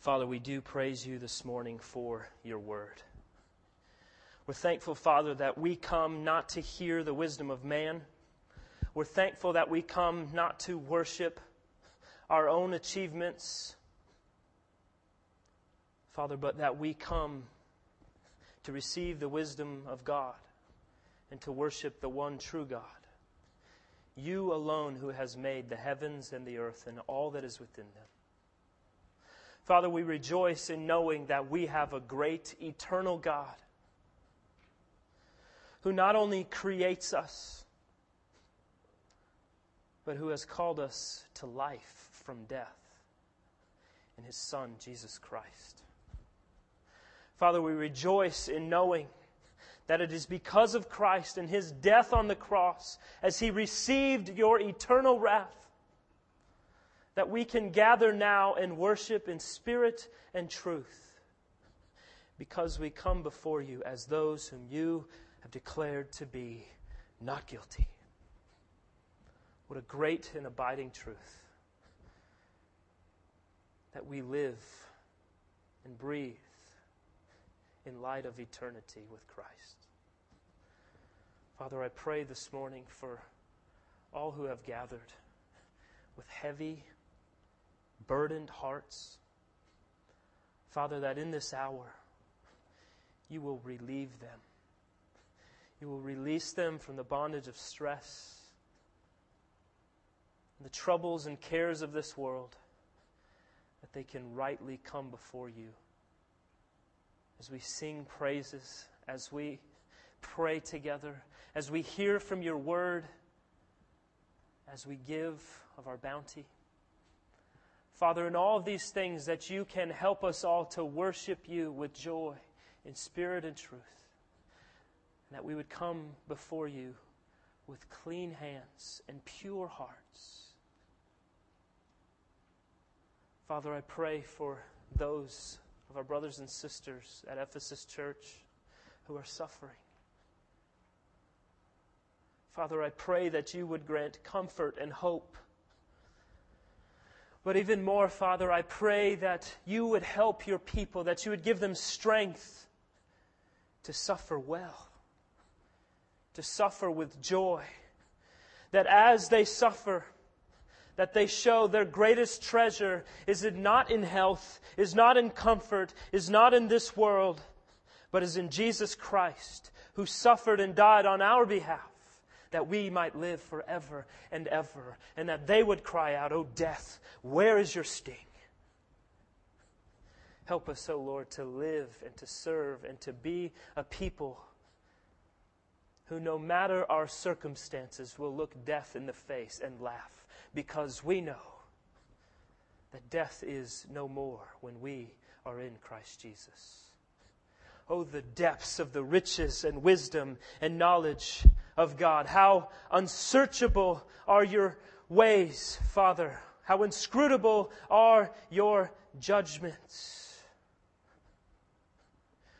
Father, we do praise you this morning for your word. We're thankful, Father, that we come not to hear the wisdom of man. We're thankful that we come not to worship our own achievements, Father, but that we come to receive the wisdom of God and to worship the one true God. You alone who has made the heavens and the earth and all that is within them. Father, we rejoice in knowing that we have a great eternal God who not only creates us, but who has called us to life from death in his Son, Jesus Christ. Father, we rejoice in knowing that it is because of Christ and his death on the cross, as he received your eternal wrath, that we can gather now and worship in spirit and truth, because we come before you as those whom you have declared to be not guilty. What a great and abiding truth that we live and breathe in light of eternity with Christ. Father, I pray this morning for all who have gathered with heavy, burdened hearts. Father, that in this hour you will relieve them. You will release them from the bondage of stress, the troubles and cares of this world, that they can rightly come before you as we sing praises, as we pray together, as we hear from your word, as we give of our bounty. Father, in all of these things, that you can help us all to worship you with joy in spirit and truth. And that we would come before you with clean hands and pure hearts. Father, I pray for those of our brothers and sisters at Ephesus Church who are suffering. Father, I pray that you would grant comfort and hope. But even more, Father, I pray that you would help your people, that you would give them strength to suffer well, to suffer with joy. That as they suffer, that they show their greatest treasure. Is it not in health, is not in comfort, is not in this world, but is in Jesus Christ, who suffered and died on our behalf, that we might live forever and ever, and that they would cry out, O death, where is your sting? Help us, O Lord, to live and to serve and to be a people who, no matter our circumstances, will look death in the face and laugh because we know that death is no more when we are in Christ Jesus. Oh, the depths of the riches and wisdom and knowledge of God. How unsearchable are your ways, Father. How inscrutable are your judgments.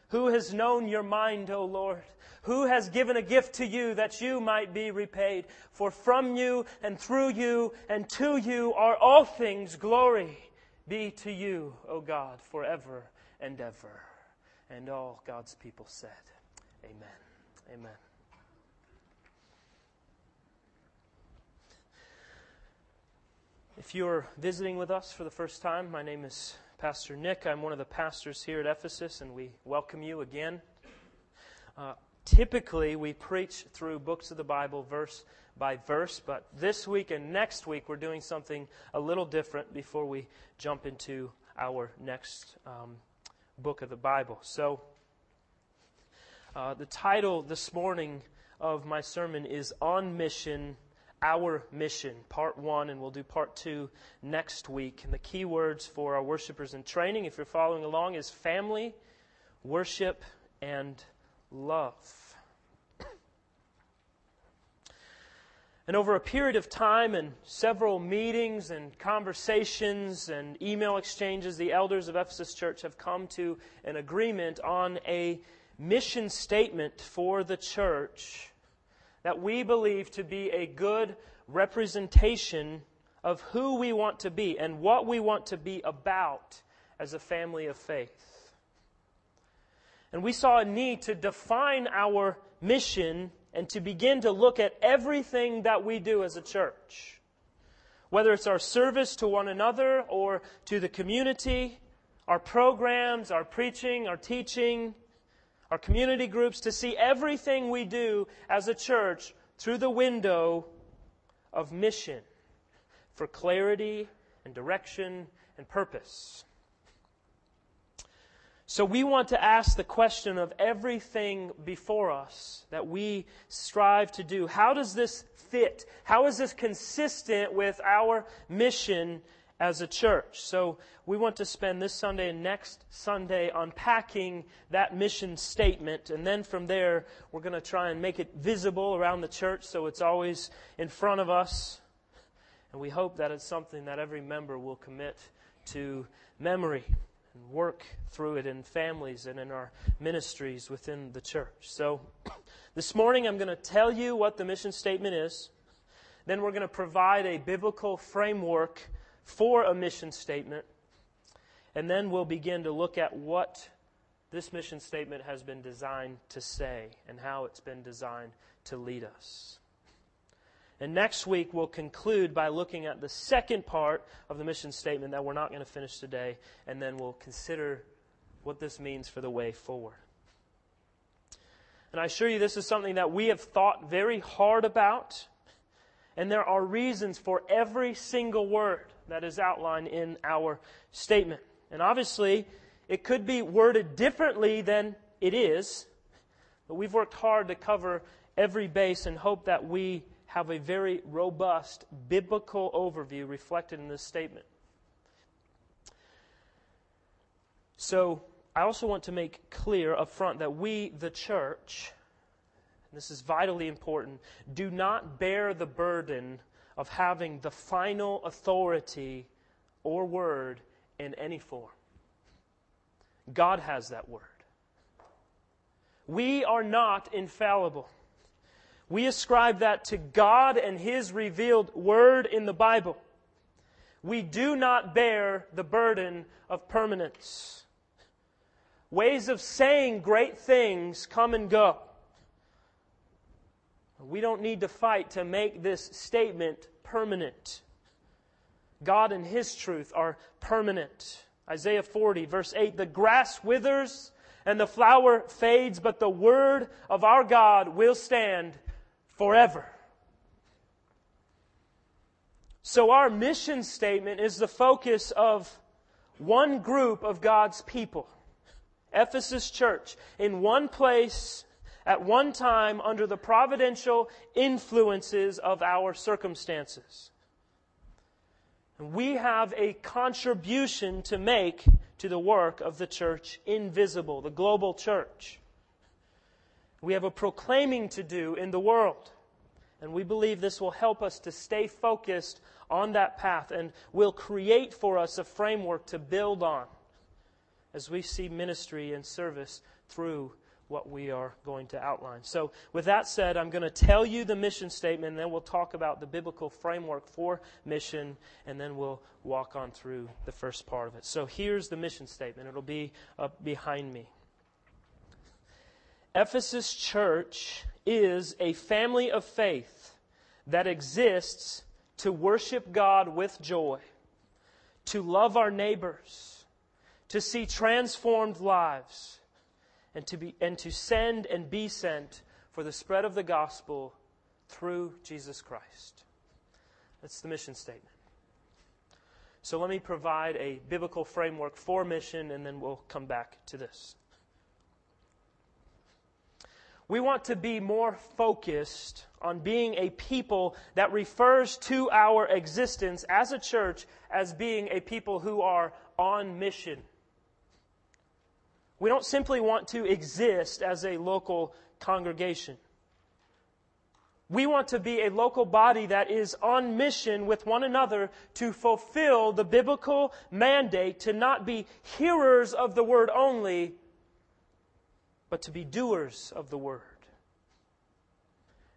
Who has known your mind, O Lord? Who has given a gift to you that you might be repaid? For from you and through you and to you are all things. Glory be to you, O God, forever and ever. And all God's people said, Amen. Amen. If you're visiting with us for the first time, my name is Pastor Nick. I'm one of the pastors here at Ephesus, and we welcome you again. Uh, Typically, we preach through books of the Bible verse by verse, but this week and next week we're doing something a little different before we jump into our next um, book of the Bible. So, uh, the title this morning of my sermon is On Mission, Our Mission, Part 1, and we'll do Part 2 next week. And the key words for our worshipers in training, if you're following along, is family, worship, and love. And over a period of time and several meetings and conversations and email exchanges, the elders of Ephesus Church have come to an agreement on a mission statement for the church that we believe to be a good representation of who we want to be and what we want to be about as a family of faith. And we saw a need to define our mission and to begin to look at everything that we do as a church. Whether it's our service to one another or to the community, our programs, our preaching, our teaching, our community groups, to see everything we do as a church through the window of mission for clarity and direction and purpose. So we want to ask the question of everything before us that we strive to do. How does this fit? How is this consistent with our mission as a church? So we want to spend this Sunday and next Sunday unpacking that mission statement. And then from there, we're going to try and make it visible around the church so it's always in front of us. And we hope that it's something that every member will commit to memory and work through it in families and in our ministries within the church. So, this morning I'm going to tell you what the mission statement is. Then we're going to provide a biblical framework for a mission statement. And then we'll begin to look at what this mission statement has been designed to say and how it's been designed to lead us. And next week, we'll conclude by looking at the second part of the mission statement that we're not going to finish today, and then we'll consider what this means for the way forward. And I assure you, this is something that we have thought very hard about, and there are reasons for every single word that is outlined in our statement. And obviously, it could be worded differently than it is, but we've worked hard to cover every base and hope that we have a very robust biblical overview reflected in this statement. So, I also want to make clear up front that we, the church, this is vitally important, do not bear the burden of having the final authority or word in any form. God has that word. We are not infallible. We ascribe that to God and His revealed Word in the Bible. We do not bear the burden of permanence. Ways of saying great things come and go. We don't need to fight to make this statement permanent. God and His truth are permanent. Isaiah 40, verse 8 The grass withers and the flower fades, but the word of our God will stand forever. So, our mission statement is the focus of one group of God's people Ephesus Church, in one place, at one time, under the providential influences of our circumstances. And we have a contribution to make to the work of the church invisible, the global church. We have a proclaiming to do in the world. And we believe this will help us to stay focused on that path and will create for us a framework to build on as we see ministry and service through what we are going to outline. So, with that said, I'm going to tell you the mission statement, and then we'll talk about the biblical framework for mission, and then we'll walk on through the first part of it. So, here's the mission statement. It'll be up behind me. Ephesus Church is a family of faith that exists to worship God with joy, to love our neighbors, to see transformed lives, and to, be, and to send and be sent for the spread of the gospel through Jesus Christ. That's the mission statement. So let me provide a biblical framework for mission, and then we'll come back to this. We want to be more focused on being a people that refers to our existence as a church as being a people who are on mission. We don't simply want to exist as a local congregation. We want to be a local body that is on mission with one another to fulfill the biblical mandate to not be hearers of the word only, but to be doers of the word.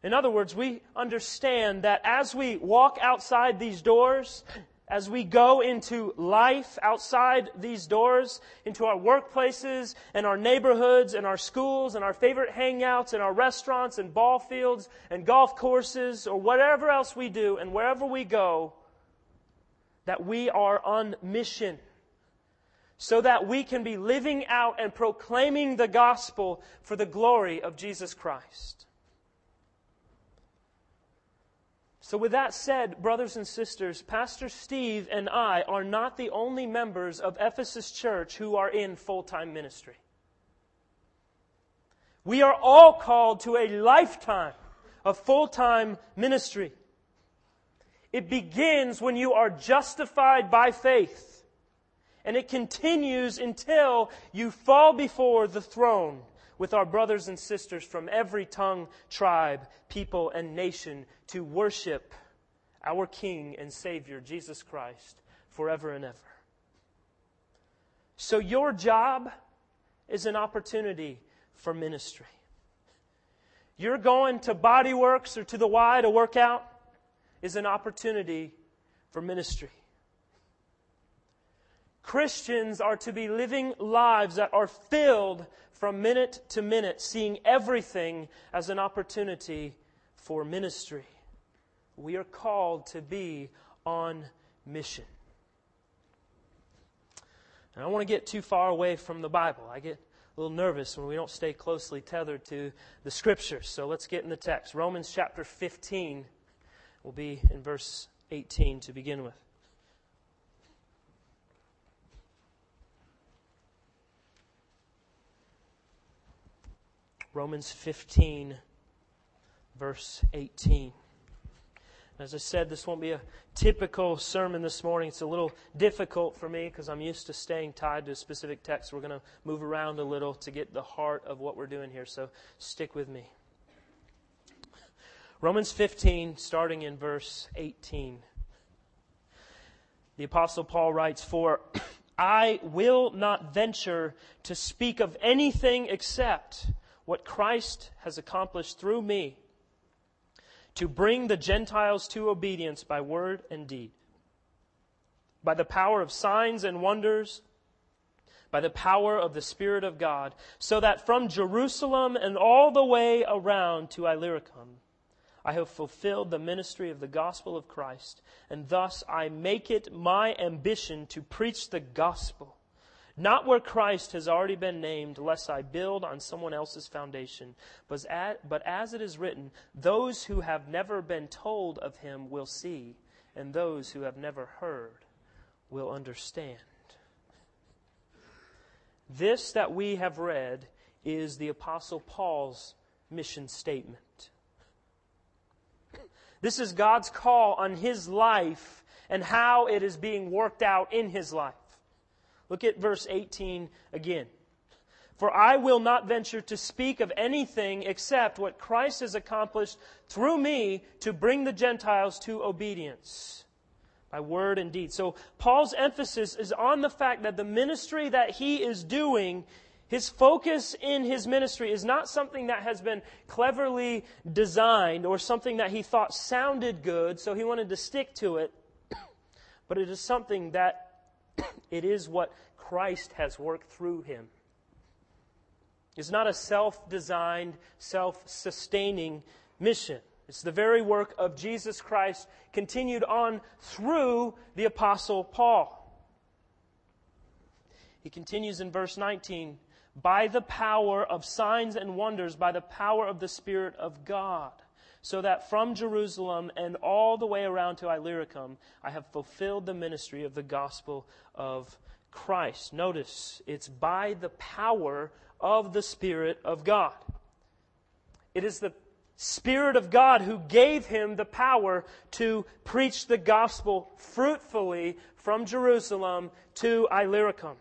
In other words, we understand that as we walk outside these doors, as we go into life outside these doors, into our workplaces and our neighborhoods and our schools and our favorite hangouts and our restaurants and ball fields and golf courses or whatever else we do and wherever we go, that we are on mission so that we can be living out and proclaiming the gospel for the glory of Jesus Christ. So, with that said, brothers and sisters, Pastor Steve and I are not the only members of Ephesus Church who are in full time ministry. We are all called to a lifetime of full time ministry. It begins when you are justified by faith, and it continues until you fall before the throne with our brothers and sisters from every tongue, tribe, people, and nation to worship our King and Savior, Jesus Christ, forever and ever. So, your job is an opportunity for ministry. You're going to Bodyworks or to the Y to work out is an opportunity for ministry. Christians are to be living lives that are filled from minute to minute, seeing everything as an opportunity for ministry. We are called to be on mission. And I don't want to get too far away from the Bible. I get a little nervous when we don't stay closely tethered to the scriptures. So let's get in the text. Romans chapter 15 will be in verse 18 to begin with. Romans 15, verse 18. As I said, this won't be a typical sermon this morning. It's a little difficult for me because I'm used to staying tied to a specific text. We're going to move around a little to get the heart of what we're doing here, so stick with me. Romans 15, starting in verse 18. The Apostle Paul writes, For I will not venture to speak of anything except what Christ has accomplished through me to bring the Gentiles to obedience by word and deed, by the power of signs and wonders, by the power of the Spirit of God, so that from Jerusalem and all the way around to Illyricum, I have fulfilled the ministry of the gospel of Christ, and thus I make it my ambition to preach the gospel not where Christ has already been named, lest I build on someone else's foundation. But as it is written, those who have never been told of him will see, and those who have never heard will understand. This that we have read is the Apostle Paul's mission statement. This is God's call on his life and how it is being worked out in his life. Look at verse 18 again. For I will not venture to speak of anything except what Christ has accomplished through me to bring the Gentiles to obedience by word and deed. So Paul's emphasis is on the fact that the ministry that he is doing, his focus in his ministry is not something that has been cleverly designed or something that he thought sounded good, so he wanted to stick to it, but it is something that it is what Christ has worked through him. It's not a self designed, self sustaining mission. It's the very work of Jesus Christ continued on through the Apostle Paul. He continues in verse 19 by the power of signs and wonders, by the power of the Spirit of God so that from Jerusalem and all the way around to Illyricum, I have fulfilled the ministry of the gospel of Christ. Notice, it's by the power of the Spirit of God. It is the Spirit of God who gave him the power to preach the gospel fruitfully from Jerusalem to Illyricum.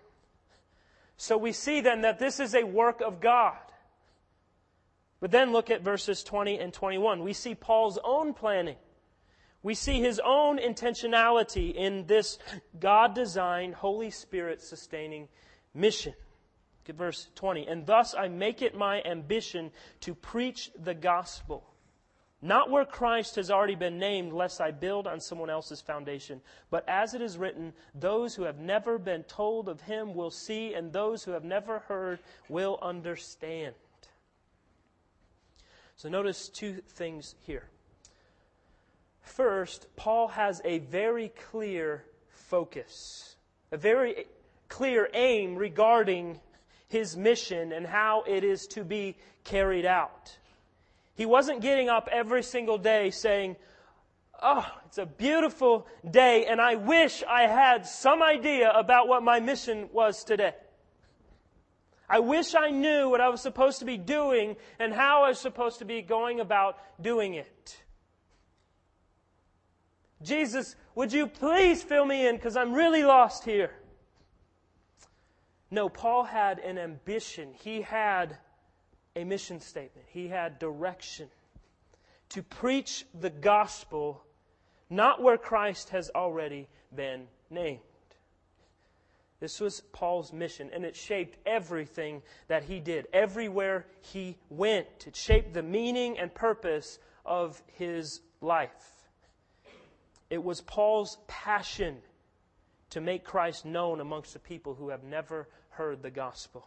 So we see then that this is a work of God. But then look at verses 20 and 21. We see Paul's own planning. We see his own intentionality in this God designed, Holy Spirit sustaining mission. Look at verse 20. And thus I make it my ambition to preach the gospel not where Christ has already been named, lest I build on someone else's foundation. But as it is written, those who have never been told of him will see, and those who have never heard will understand. So notice two things here. First, Paul has a very clear focus, a very clear aim regarding his mission and how it is to be carried out. He wasn't getting up every single day saying, Oh, it's a beautiful day, and I wish I had some idea about what my mission was today. I wish I knew what I was supposed to be doing and how I was supposed to be going about doing it. Jesus, would you please fill me in because I'm really lost here? No, Paul had an ambition. He had a mission statement, he had direction to preach the gospel not where Christ has already been named. This was Paul's mission, and it shaped everything that he did, everywhere he went. It shaped the meaning and purpose of his life. It was Paul's passion to make Christ known amongst the people who have never heard the gospel.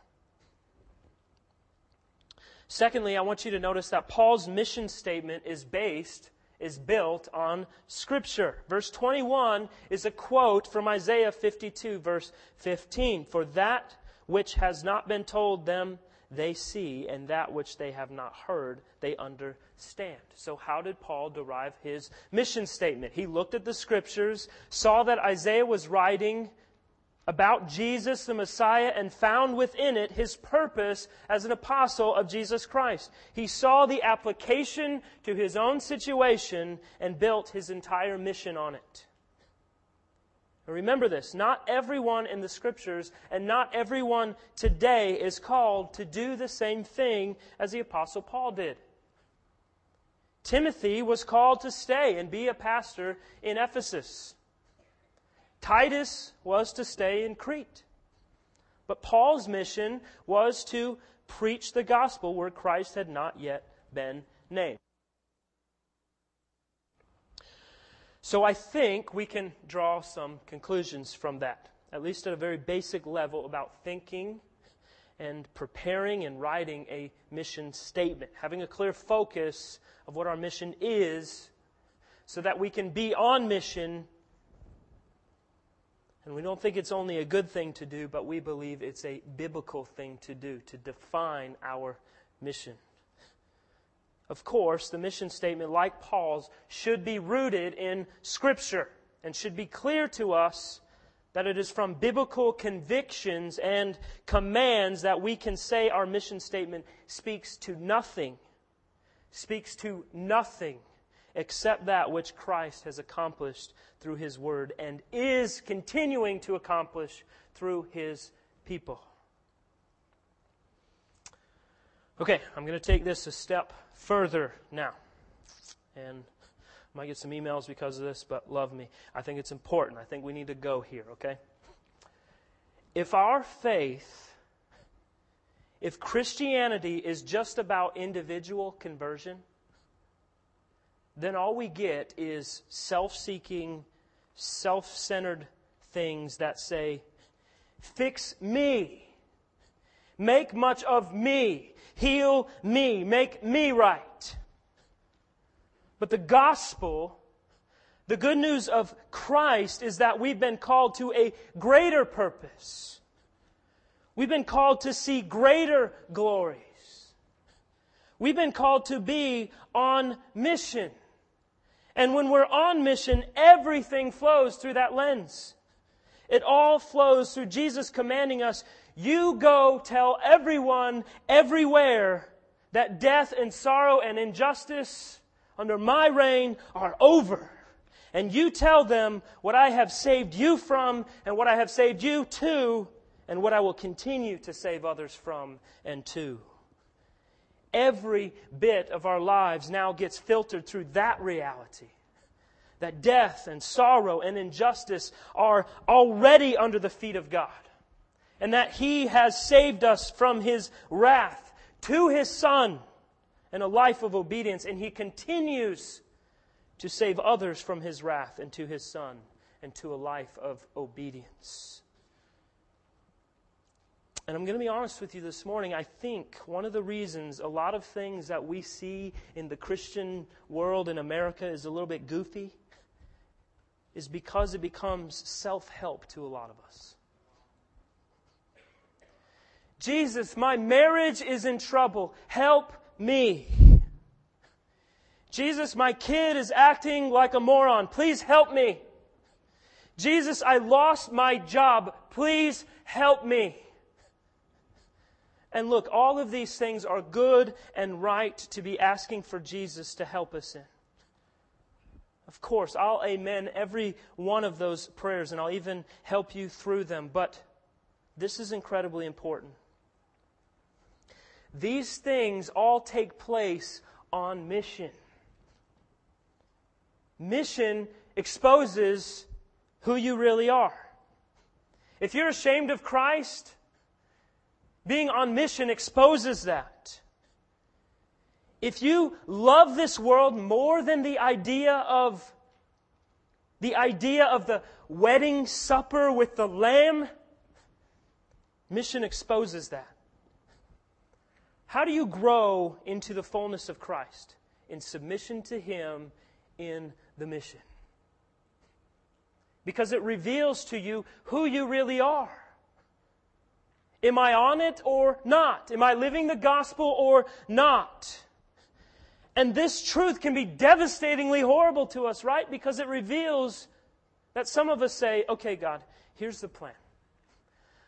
Secondly, I want you to notice that Paul's mission statement is based, is built on Scripture. Verse 21 is a quote from Isaiah 52, verse 15. For that which has not been told them, they see, and that which they have not heard, they understand. So, how did Paul derive his mission statement? He looked at the Scriptures, saw that Isaiah was writing about Jesus the Messiah and found within it his purpose as an apostle of Jesus Christ. He saw the application to his own situation and built his entire mission on it. Now remember this not everyone in the scriptures and not everyone today is called to do the same thing as the apostle Paul did. Timothy was called to stay and be a pastor in Ephesus. Titus was to stay in Crete. But Paul's mission was to preach the gospel where Christ had not yet been named. So I think we can draw some conclusions from that, at least at a very basic level, about thinking and preparing and writing a mission statement, having a clear focus of what our mission is so that we can be on mission and we don't think it's only a good thing to do, but we believe it's a biblical thing to do, to define our mission. Of course, the mission statement, like Paul's, should be rooted in Scripture and should be clear to us that it is from biblical convictions and commands that we can say our mission statement speaks to nothing, speaks to nothing except that which Christ has accomplished through his word and is continuing to accomplish through his people. Okay, I'm going to take this a step further now. And I might get some emails because of this, but love me. I think it's important. I think we need to go here, okay? If our faith, if Christianity is just about individual conversion, then all we get is self seeking, self centered things that say, Fix me, make much of me, heal me, make me right. But the gospel, the good news of Christ is that we've been called to a greater purpose. We've been called to see greater glories. We've been called to be on mission. And when we're on mission, everything flows through that lens. It all flows through Jesus commanding us, you go tell everyone, everywhere, that death and sorrow and injustice under my reign are over. And you tell them what I have saved you from and what I have saved you to and what I will continue to save others from and to. Every bit of our lives now gets filtered through that reality. That death and sorrow and injustice are already under the feet of God. And that He has saved us from His wrath to His Son and a life of obedience, and he continues to save others from his wrath and to his Son and to a life of obedience. And I'm going to be honest with you this morning. I think one of the reasons a lot of things that we see in the Christian world in America is a little bit goofy is because it becomes self help to a lot of us. Jesus, my marriage is in trouble. Help me. Jesus, my kid is acting like a moron. Please help me. Jesus, I lost my job. Please help me. And look, all of these things are good and right to be asking for Jesus to help us in. Of course, I'll amen every one of those prayers and I'll even help you through them. But this is incredibly important. These things all take place on mission. Mission exposes who you really are. If you're ashamed of Christ, being on mission exposes that. If you love this world more than the idea of the idea of the wedding supper with the lamb, mission exposes that. How do you grow into the fullness of Christ? In submission to Him in the mission. Because it reveals to you who you really are. Am I on it or not? Am I living the gospel or not? And this truth can be devastatingly horrible to us, right? Because it reveals that some of us say, okay, God, here's the plan.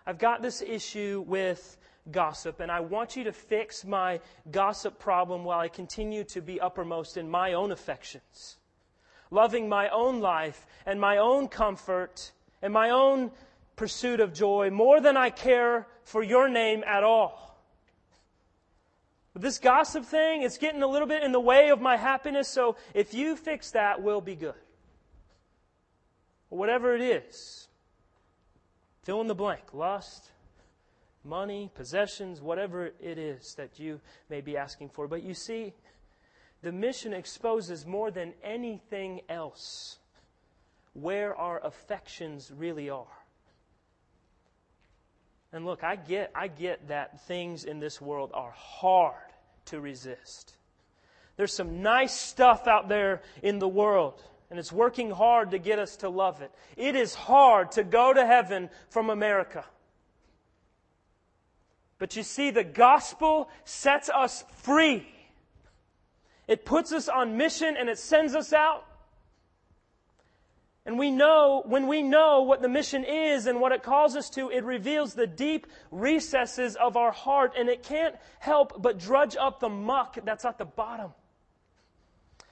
I've got this issue with gossip, and I want you to fix my gossip problem while I continue to be uppermost in my own affections, loving my own life and my own comfort and my own pursuit of joy more than I care for your name at all. But this gossip thing, it's getting a little bit in the way of my happiness, so if you fix that, we'll be good. whatever it is, fill in the blank lust, money, possessions, whatever it is that you may be asking for. But you see, the mission exposes more than anything else where our affections really are. And look, I get, I get that things in this world are hard to resist. There's some nice stuff out there in the world, and it's working hard to get us to love it. It is hard to go to heaven from America. But you see, the gospel sets us free. It puts us on mission and it sends us out and we know, when we know what the mission is and what it calls us to, it reveals the deep recesses of our heart, and it can't help but drudge up the muck that's at the bottom.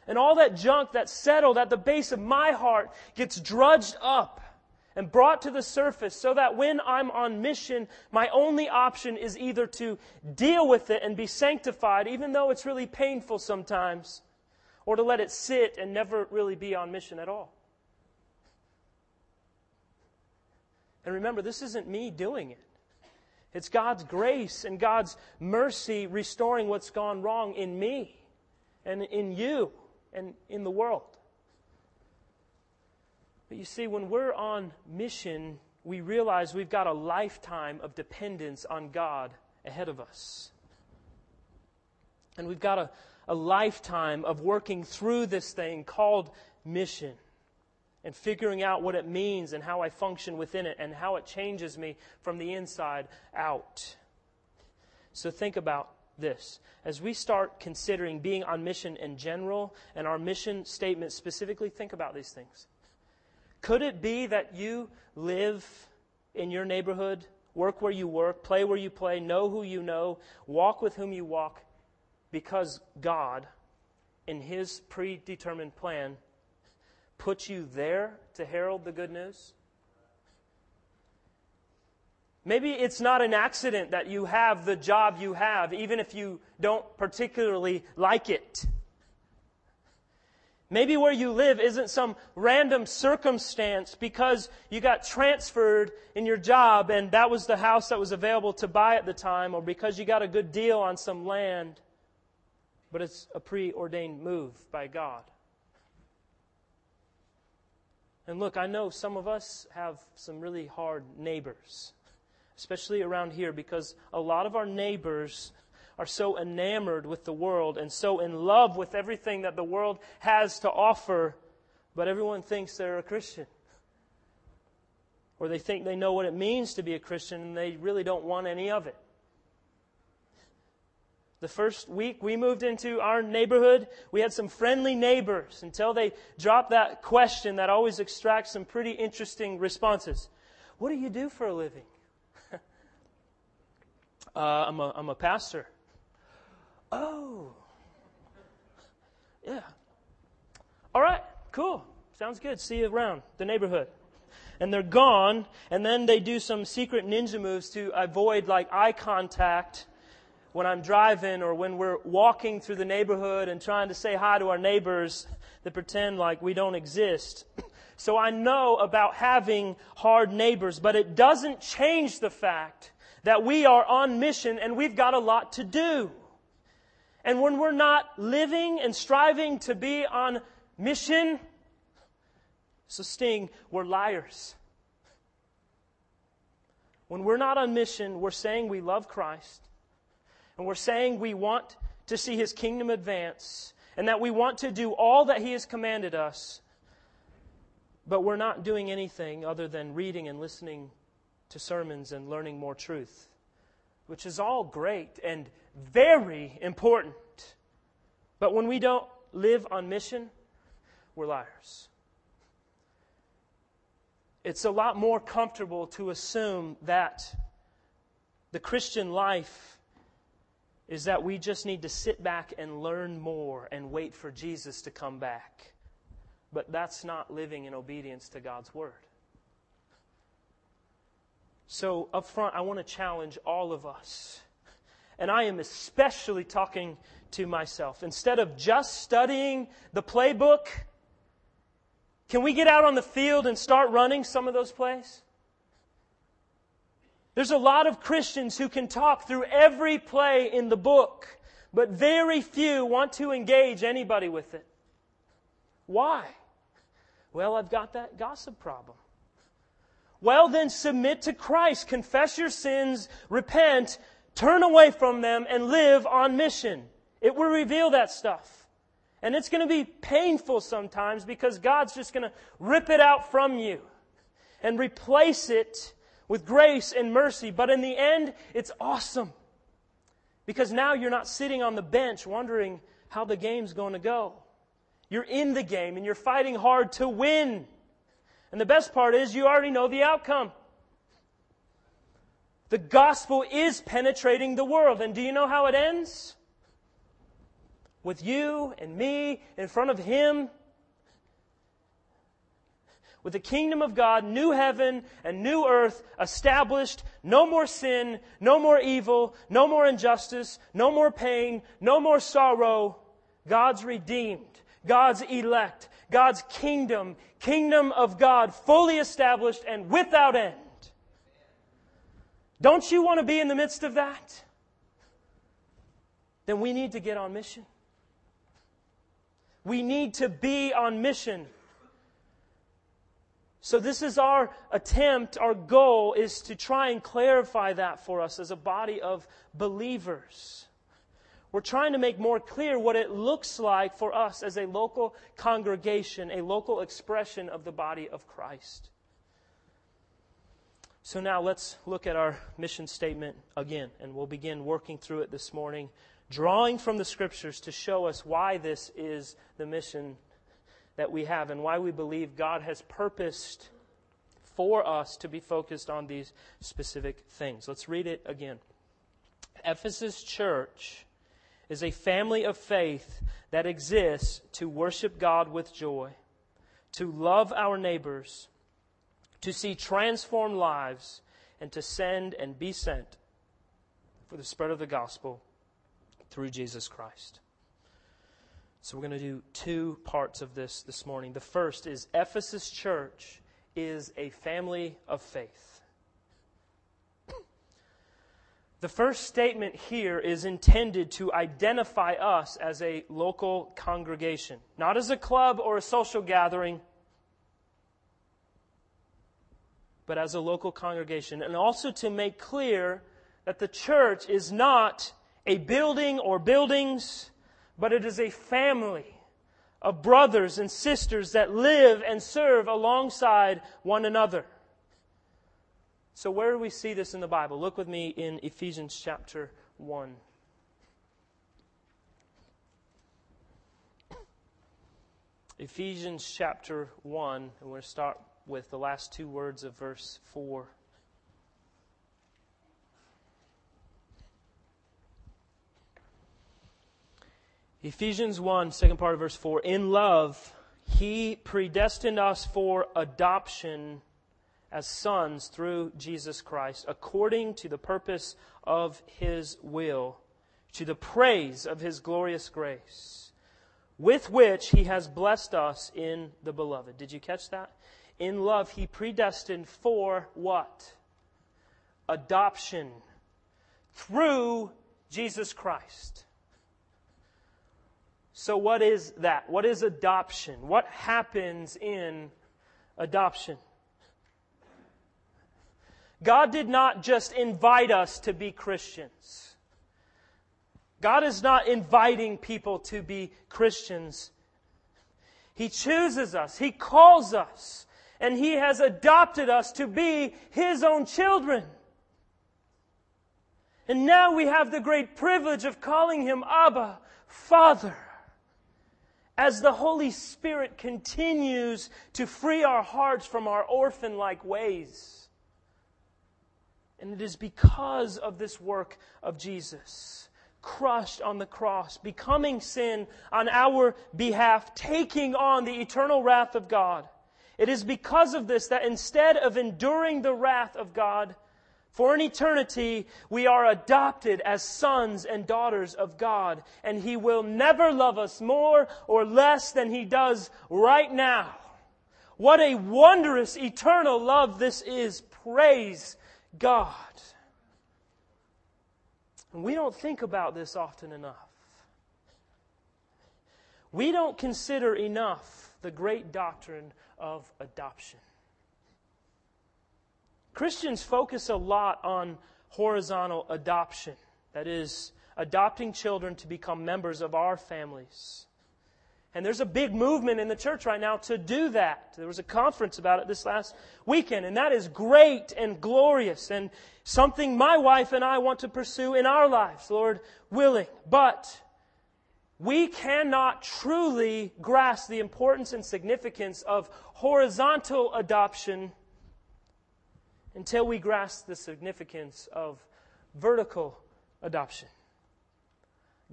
And all that junk that's settled at the base of my heart gets drudged up and brought to the surface so that when I'm on mission, my only option is either to deal with it and be sanctified, even though it's really painful sometimes, or to let it sit and never really be on mission at all. And remember, this isn't me doing it. It's God's grace and God's mercy restoring what's gone wrong in me and in you and in the world. But you see, when we're on mission, we realize we've got a lifetime of dependence on God ahead of us. And we've got a, a lifetime of working through this thing called mission and figuring out what it means and how I function within it and how it changes me from the inside out. So think about this. As we start considering being on mission in general and our mission statement specifically, think about these things. Could it be that you live in your neighborhood, work where you work, play where you play, know who you know, walk with whom you walk, because God, in His predetermined plan, put you there to herald the good news? Maybe it's not an accident that you have the job you have, even if you don't particularly like it. Maybe where you live isn't some random circumstance because you got transferred in your job and that was the house that was available to buy at the time, or because you got a good deal on some land. but it's a preordained move by God. And look, I know some of us have some really hard neighbors, especially around here, because a lot of our neighbors are so enamored with the world and so in love with everything that the world has to offer, but everyone thinks they're a Christian. Or they think they know what it means to be a Christian and they really don't want any of it. The first week we moved into our neighborhood, we had some friendly neighbors until they dropped that question that always extracts some pretty interesting responses. What do you do for a living? uh, I'm, a, I'm a pastor. Oh. Yeah. All right, cool. Sounds good. See you around the neighborhood. And they're gone, and then they do some secret ninja moves to avoid like eye contact when I'm driving or when we're walking through the neighborhood and trying to say hi to our neighbors that pretend like we don't exist. So I know about having hard neighbors, but it doesn't change the fact that we are on mission and we've got a lot to do. And when we're not living and striving to be on mission, so sting, we're liars. When we're not on mission, we're saying we love Christ and we're saying we want to see His kingdom advance and that we want to do all that He has commanded us, but we're not doing anything other than reading and listening to sermons and learning more truth, which is all great and very important. But when we don't live on mission, we're liars. It's a lot more comfortable to assume that the Christian life is that we just need to sit back and learn more and wait for Jesus to come back. But that's not living in obedience to God's Word. So, up front, I want to challenge all of us. And I am especially talking to myself. Instead of just studying the playbook, can we get out on the field and start running some of those plays? There's a lot of Christians who can talk through every play in the book, but very few want to engage anybody with it. Why? Well, I've got that gossip problem. Well, then submit to Christ, confess your sins, repent, turn away from them, and live on mission. It will reveal that stuff. And it's going to be painful sometimes because God's just going to rip it out from you and replace it with grace and mercy. But in the end, it's awesome. Because now you're not sitting on the bench wondering how the game's going to go. You're in the game and you're fighting hard to win. And the best part is you already know the outcome. The gospel is penetrating the world. And do you know how it ends? With you and me in front of Him with the kingdom of God, new heaven and new earth established, no more sin, no more evil, no more injustice, no more pain, no more sorrow. God's redeemed, God's elect, God's kingdom, kingdom of God, fully established and without end. Don't you want to be in the midst of that? Then we need to get on mission. We need to be on mission. So, this is our attempt, our goal is to try and clarify that for us as a body of believers. We're trying to make more clear what it looks like for us as a local congregation, a local expression of the body of Christ. So, now let's look at our mission statement again, and we'll begin working through it this morning, drawing from the scriptures to show us why this is the mission that we have and why we believe God has purposed for us to be focused on these specific things. Let's read it again. Ephesus Church is a family of faith that exists to worship God with joy, to love our neighbors, to see transformed lives, and to send and be sent for the spread of the gospel through Jesus Christ. So we're going to do two parts of this this morning. The first is Ephesus Church is a family of faith. The first statement here is intended to identify us as a local congregation, not as a club or a social gathering, but as a local congregation, and also to make clear that the church is not a building or buildings, but it is a family of brothers and sisters that live and serve alongside one another. So, where do we see this in the Bible? Look with me in Ephesians chapter 1. Ephesians chapter 1, and we're going to start with the last two words of verse 4. Ephesians 1, second part of verse 4. In love, he predestined us for adoption as sons through Jesus Christ, according to the purpose of his will, to the praise of his glorious grace, with which he has blessed us in the beloved. Did you catch that? In love, he predestined for what? Adoption through Jesus Christ. So, what is that? What is adoption? What happens in adoption? God did not just invite us to be Christians. God is not inviting people to be Christians. He chooses us, He calls us, and He has adopted us to be His own children. And now we have the great privilege of calling Him Abba, Father. As the Holy Spirit continues to free our hearts from our orphan like ways and it is because of this work of Jesus, crushed on the cross, becoming sin on our behalf, taking on the eternal wrath of God. It is because of this that instead of enduring the wrath of God for an eternity, we are adopted as sons and daughters of God. And He will never love us more or less than He does right now. What a wondrous eternal love this is. Praise God. And we don't think about this often enough. We don't consider enough the great doctrine of adoption. Christians focus a lot on horizontal adoption, that is, adopting children to become members of our families. And there's a big movement in the church right now to do that. There was a conference about it this last weekend, and that is great and glorious and something my wife and I want to pursue in our lives, Lord willing. But we cannot truly grasp the importance and significance of horizontal adoption until we grasp the significance of vertical adoption.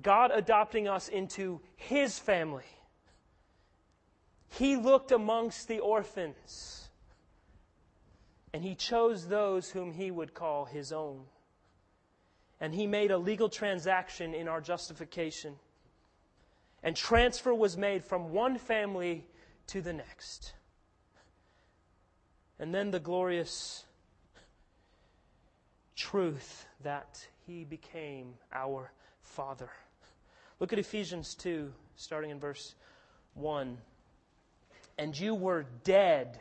God adopting us into His family he looked amongst the orphans and he chose those whom he would call his own. And he made a legal transaction in our justification. And transfer was made from one family to the next. And then the glorious truth that he became our Father. Look at Ephesians 2, starting in verse 1 and you were dead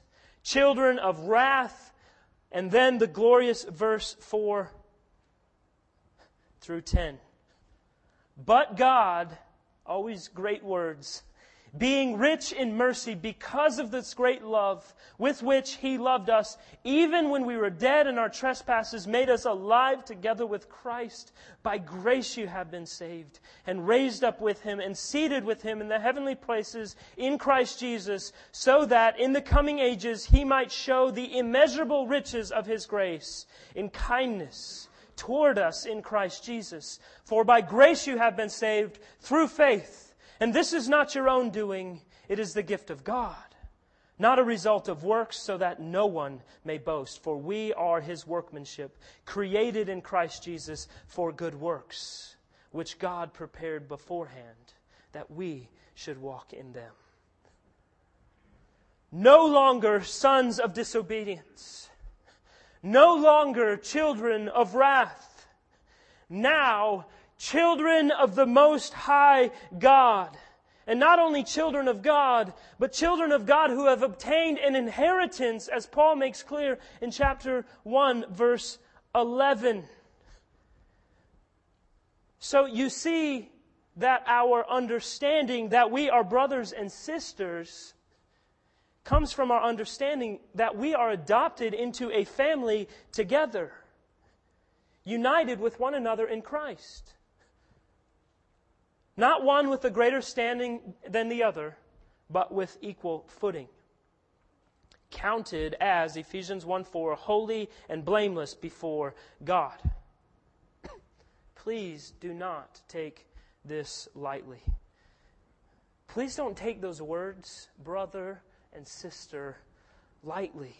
children of wrath, and then the glorious verse 4 through 10. But God, always great words, being rich in mercy because of this great love with which he loved us, even when we were dead in our trespasses, made us alive together with Christ. By grace you have been saved, and raised up with him, and seated with him in the heavenly places in Christ Jesus, so that in the coming ages he might show the immeasurable riches of his grace in kindness toward us in Christ Jesus. For by grace you have been saved through faith. And this is not your own doing, it is the gift of God. Not a result of works, so that no one may boast. For we are his workmanship, created in Christ Jesus for good works, which God prepared beforehand that we should walk in them. No longer sons of disobedience no longer children of wrath. Now, children of the Most High God. And not only children of God, but children of God who have obtained an inheritance, as Paul makes clear in chapter 1, verse 11. So you see that our understanding that we are brothers and sisters comes from our understanding that we are adopted into a family together, united with one another in Christ. Not one with a greater standing than the other, but with equal footing. Counted as, Ephesians 1 4, holy and blameless before God. Please do not take this lightly. Please don't take those words, brother and sister lightly.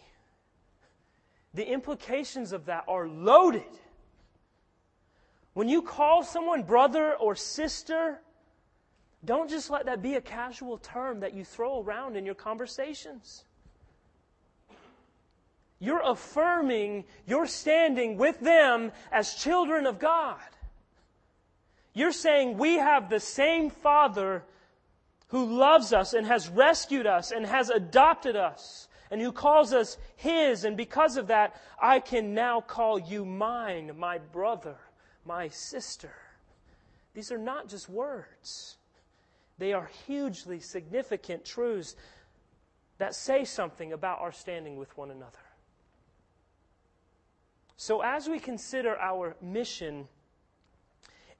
The implications of that are loaded. When you call someone brother or sister, don't just let that be a casual term that you throw around in your conversations. You're affirming your standing with them as children of God. You're saying we have the same Father who loves us and has rescued us and has adopted us and who calls us his. And because of that, I can now call you mine, my brother, my sister. These are not just words, they are hugely significant truths that say something about our standing with one another. So, as we consider our mission,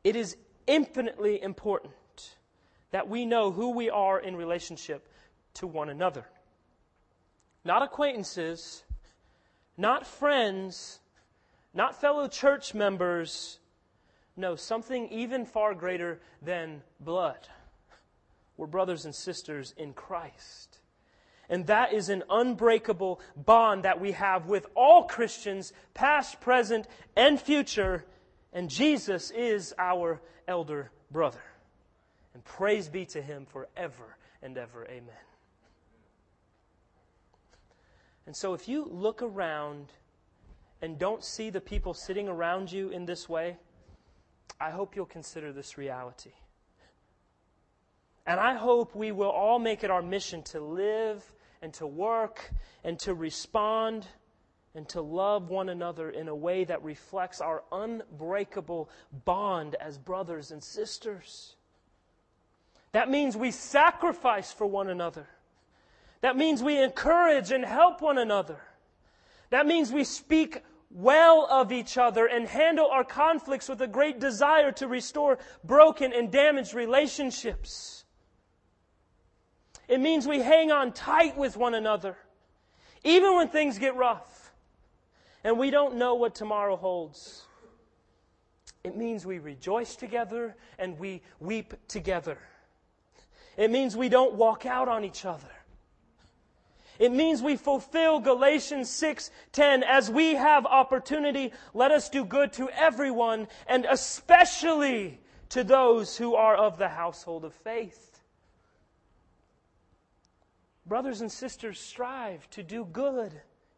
it is infinitely important that we know who we are in relationship to one another. Not acquaintances, not friends, not fellow church members. No, something even far greater than blood. We're brothers and sisters in Christ. And that is an unbreakable bond that we have with all Christians, past, present, and future. And Jesus is our elder brother. And praise be to him forever and ever. Amen. And so if you look around and don't see the people sitting around you in this way, I hope you'll consider this reality. And I hope we will all make it our mission to live and to work and to respond and to love one another in a way that reflects our unbreakable bond as brothers and sisters. That means we sacrifice for one another. That means we encourage and help one another. That means we speak well of each other and handle our conflicts with a great desire to restore broken and damaged relationships. It means we hang on tight with one another, even when things get rough and we don't know what tomorrow holds. It means we rejoice together and we weep together. It means we don't walk out on each other. It means we fulfill Galatians 6:10 as we have opportunity let us do good to everyone and especially to those who are of the household of faith. Brothers and sisters strive to do good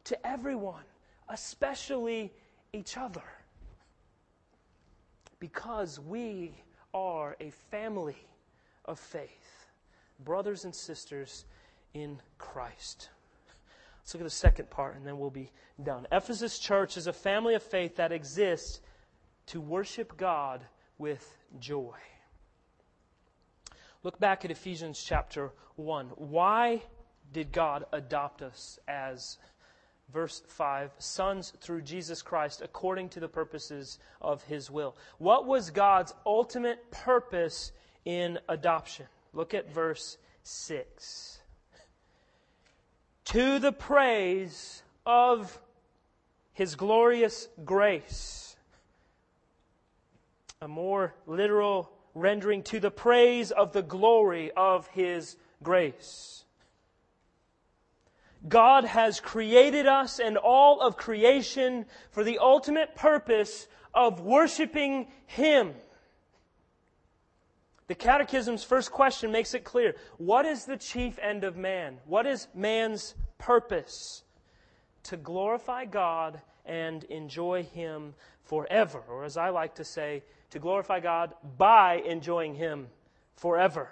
to everyone, especially each other. Because we are a family of faith brothers and sisters in Christ. Let's look at the second part and then we'll be done. Ephesus Church is a family of faith that exists to worship God with joy. Look back at Ephesians chapter 1. Why did God adopt us as, verse 5, sons through Jesus Christ according to the purposes of his will? What was God's ultimate purpose in adoption? Look at verse 6. To the praise of his glorious grace, A more literal rendering to the praise of the glory of His grace. God has created us and all of creation for the ultimate purpose of worshiping Him. The Catechism's first question makes it clear. What is the chief end of man? What is man's purpose? To glorify God and enjoy Him forever. Or as I like to say, to glorify God by enjoying Him forever.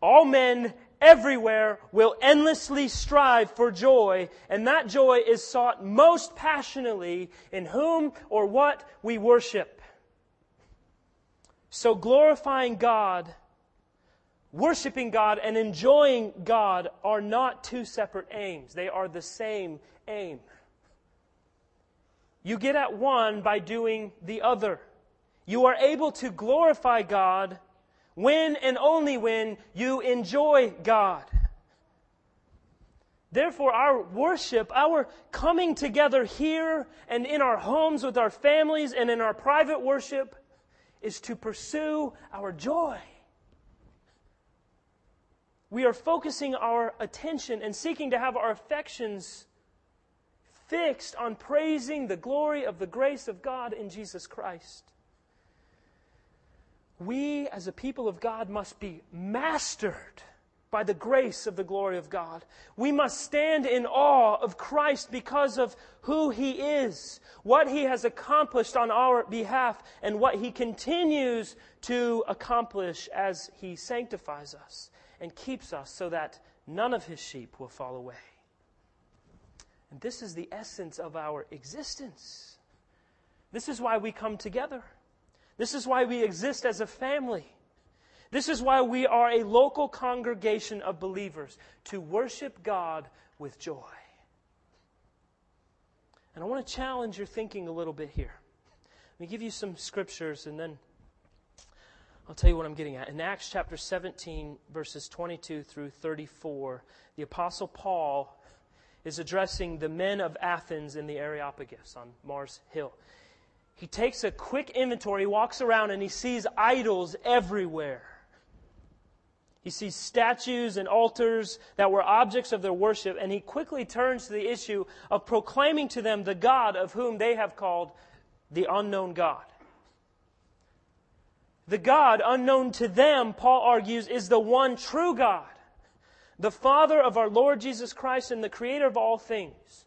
All men everywhere will endlessly strive for joy, and that joy is sought most passionately in whom or what we worship. So glorifying God, worshiping God, and enjoying God are not two separate aims. They are the same aim. You get at one by doing the other. You are able to glorify God when and only when you enjoy God. Therefore, our worship, our coming together here and in our homes with our families and in our private worship, is to pursue our joy. We are focusing our attention and seeking to have our affections fixed on praising the glory of the grace of God in Jesus Christ. We, as a people of God, must be mastered by the grace of the glory of God. We must stand in awe of Christ because of who He is, what He has accomplished on our behalf, and what He continues to accomplish as He sanctifies us and keeps us so that none of His sheep will fall away. And this is the essence of our existence. This is why we come together. This is why we exist as a family. This is why we are a local congregation of believers to worship God with joy. And I want to challenge your thinking a little bit here. Let me give you some scriptures and then I'll tell you what I'm getting at. In Acts chapter 17, verses 22 through 34, the Apostle Paul is addressing the men of Athens in the Areopagus on Mars Hill. He takes a quick inventory, he walks around, and he sees idols everywhere. He sees statues and altars that were objects of their worship, and he quickly turns to the issue of proclaiming to them the God of whom they have called the unknown God. The God unknown to them, Paul argues, is the one true God, the Father of our Lord Jesus Christ and the Creator of all things.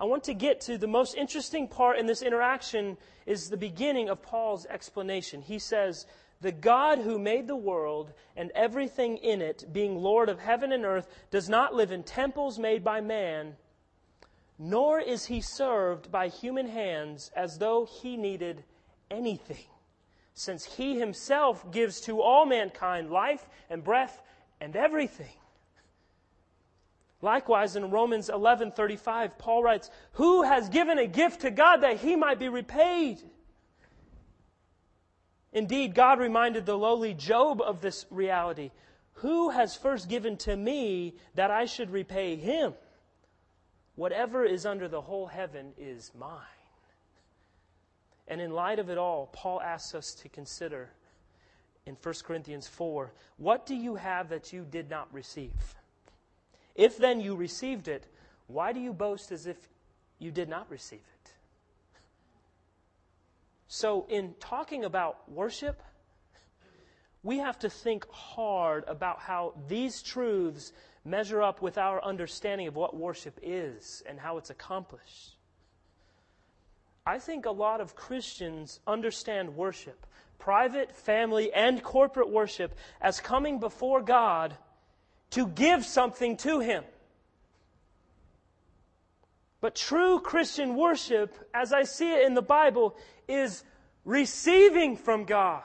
I want to get to the most interesting part in this interaction is the beginning of Paul's explanation. He says, the God who made the world and everything in it, being Lord of heaven and earth, does not live in temples made by man, nor is he served by human hands as though he needed anything, since he himself gives to all mankind life and breath and everything. Likewise, in Romans 11:35, Paul writes, "Who has given a gift to God that he might be repaid?" Indeed, God reminded the lowly Job of this reality. Who has first given to me that I should repay him? Whatever is under the whole heaven is mine. And in light of it all, Paul asks us to consider in 1 Corinthians 4 what do you have that you did not receive? If then you received it, why do you boast as if you did not receive it? So, in talking about worship, we have to think hard about how these truths measure up with our understanding of what worship is and how it's accomplished. I think a lot of Christians understand worship, private, family, and corporate worship, as coming before God to give something to Him. But true Christian worship, as I see it in the Bible, is receiving from God.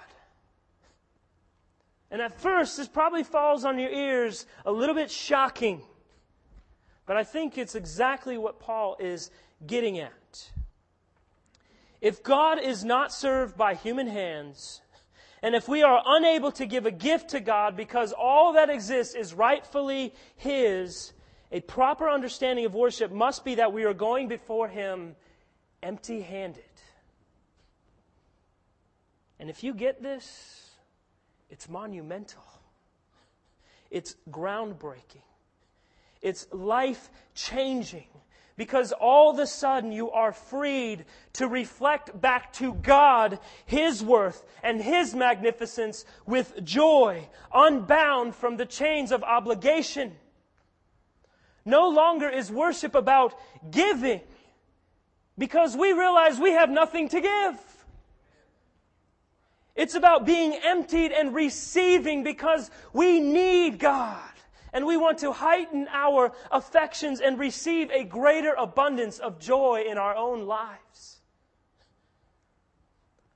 And at first, this probably falls on your ears a little bit shocking. But I think it's exactly what Paul is getting at. If God is not served by human hands, and if we are unable to give a gift to God because all that exists is rightfully His, a proper understanding of worship must be that we are going before Him empty handed. And if you get this, it's monumental. It's groundbreaking. It's life changing because all of a sudden you are freed to reflect back to God His worth and His magnificence with joy, unbound from the chains of obligation. No longer is worship about giving because we realize we have nothing to give. It's about being emptied and receiving because we need God and we want to heighten our affections and receive a greater abundance of joy in our own lives.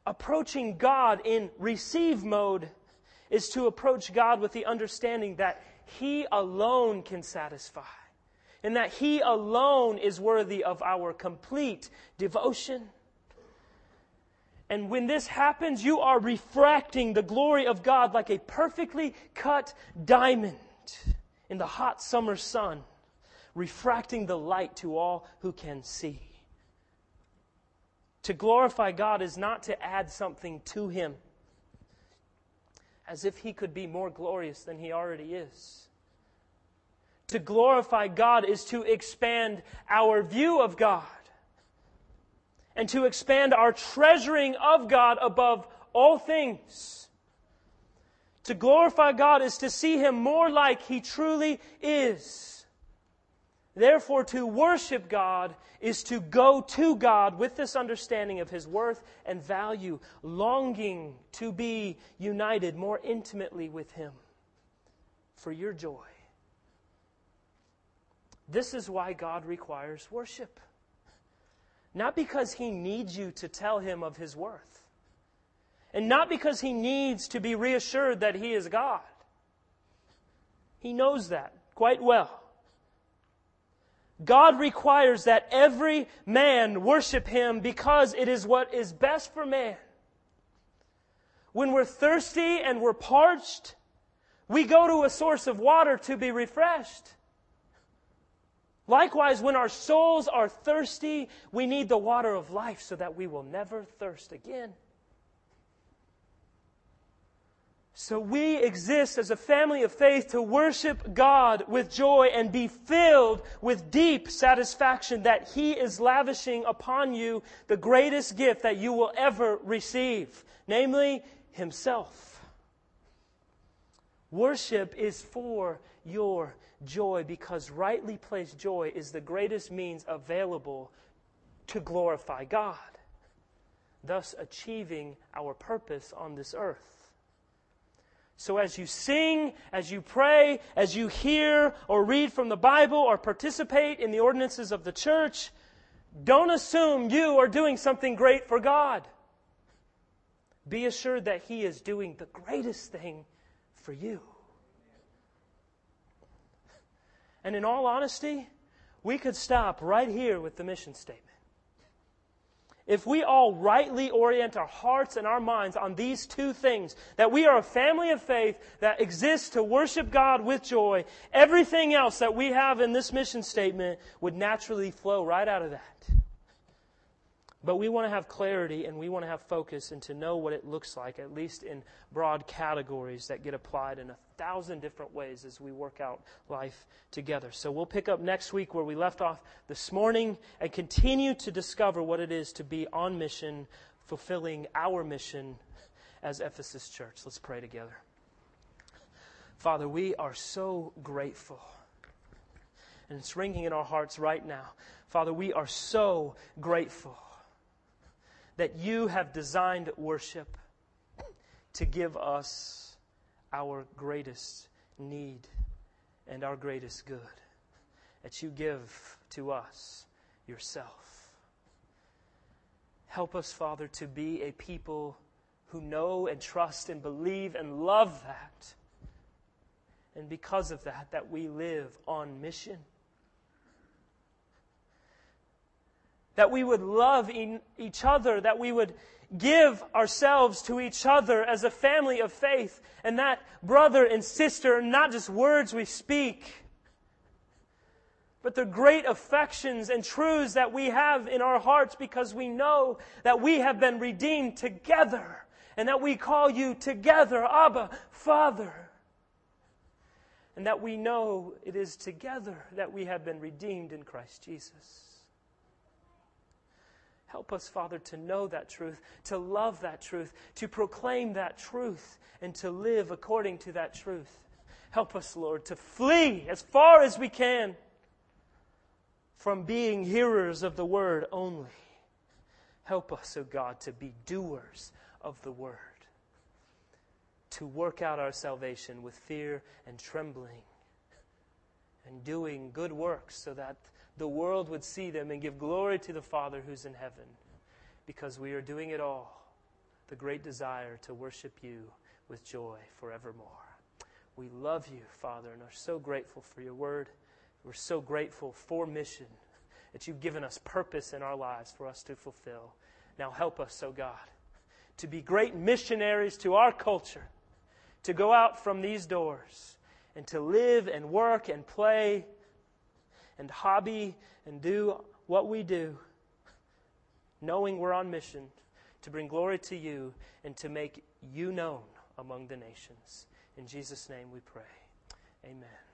Approaching God in receive mode is to approach God with the understanding that He alone can satisfy and that He alone is worthy of our complete devotion. And when this happens, you are refracting the glory of God like a perfectly cut diamond in the hot summer sun, refracting the light to all who can see. To glorify God is not to add something to Him, as if He could be more glorious than He already is. To glorify God is to expand our view of God and to expand our treasuring of God above all things. To glorify God is to see Him more like He truly is. Therefore, to worship God is to go to God with this understanding of His worth and value, longing to be united more intimately with Him for your joy. This is why God requires worship. Not because He needs you to tell Him of His worth and not because he needs to be reassured that he is God. He knows that quite well. God requires that every man worship him because it is what is best for man. When we're thirsty and we're parched, we go to a source of water to be refreshed. Likewise, when our souls are thirsty, we need the water of life so that we will never thirst again. So we exist as a family of faith to worship God with joy and be filled with deep satisfaction that He is lavishing upon you the greatest gift that you will ever receive, namely Himself. Worship is for your joy because rightly placed joy is the greatest means available to glorify God, thus achieving our purpose on this earth. So as you sing, as you pray, as you hear or read from the Bible or participate in the ordinances of the church, don't assume you are doing something great for God. Be assured that He is doing the greatest thing for you. And in all honesty, we could stop right here with the mission statement if we all rightly orient our hearts and our minds on these two things, that we are a family of faith that exists to worship God with joy, everything else that we have in this mission statement would naturally flow right out of that. But we want to have clarity and we want to have focus and to know what it looks like, at least in broad categories that get applied in a thousand different ways as we work out life together. So we'll pick up next week where we left off this morning and continue to discover what it is to be on mission, fulfilling our mission as Ephesus Church. Let's pray together. Father, we are so grateful. And it's ringing in our hearts right now. Father, we are so grateful that you have designed worship to give us our greatest need and our greatest good. That you give to us yourself. Help us, Father, to be a people who know and trust and believe and love that. And because of that, that we live on mission. That we would love each other, that we would give ourselves to each other as a family of faith, and that brother and sister, not just words we speak, but the great affections and truths that we have in our hearts because we know that we have been redeemed together and that we call you together, Abba, Father. And that we know it is together that we have been redeemed in Christ Jesus. Help us, Father, to know that truth, to love that truth, to proclaim that truth, and to live according to that truth. Help us, Lord, to flee as far as we can from being hearers of the word only. Help us, O oh God, to be doers of the word, to work out our salvation with fear and trembling, and doing good works so that the world would see them and give glory to the Father who's in heaven, because we are doing it all, the great desire to worship you with joy forevermore. We love you, Father, and are so grateful for your word. We're so grateful for mission that you've given us purpose in our lives for us to fulfill. Now help us, O oh God, to be great missionaries to our culture, to go out from these doors and to live and work and play and hobby and do what we do, knowing we're on mission to bring glory to you and to make you known among the nations. In Jesus' name we pray. Amen.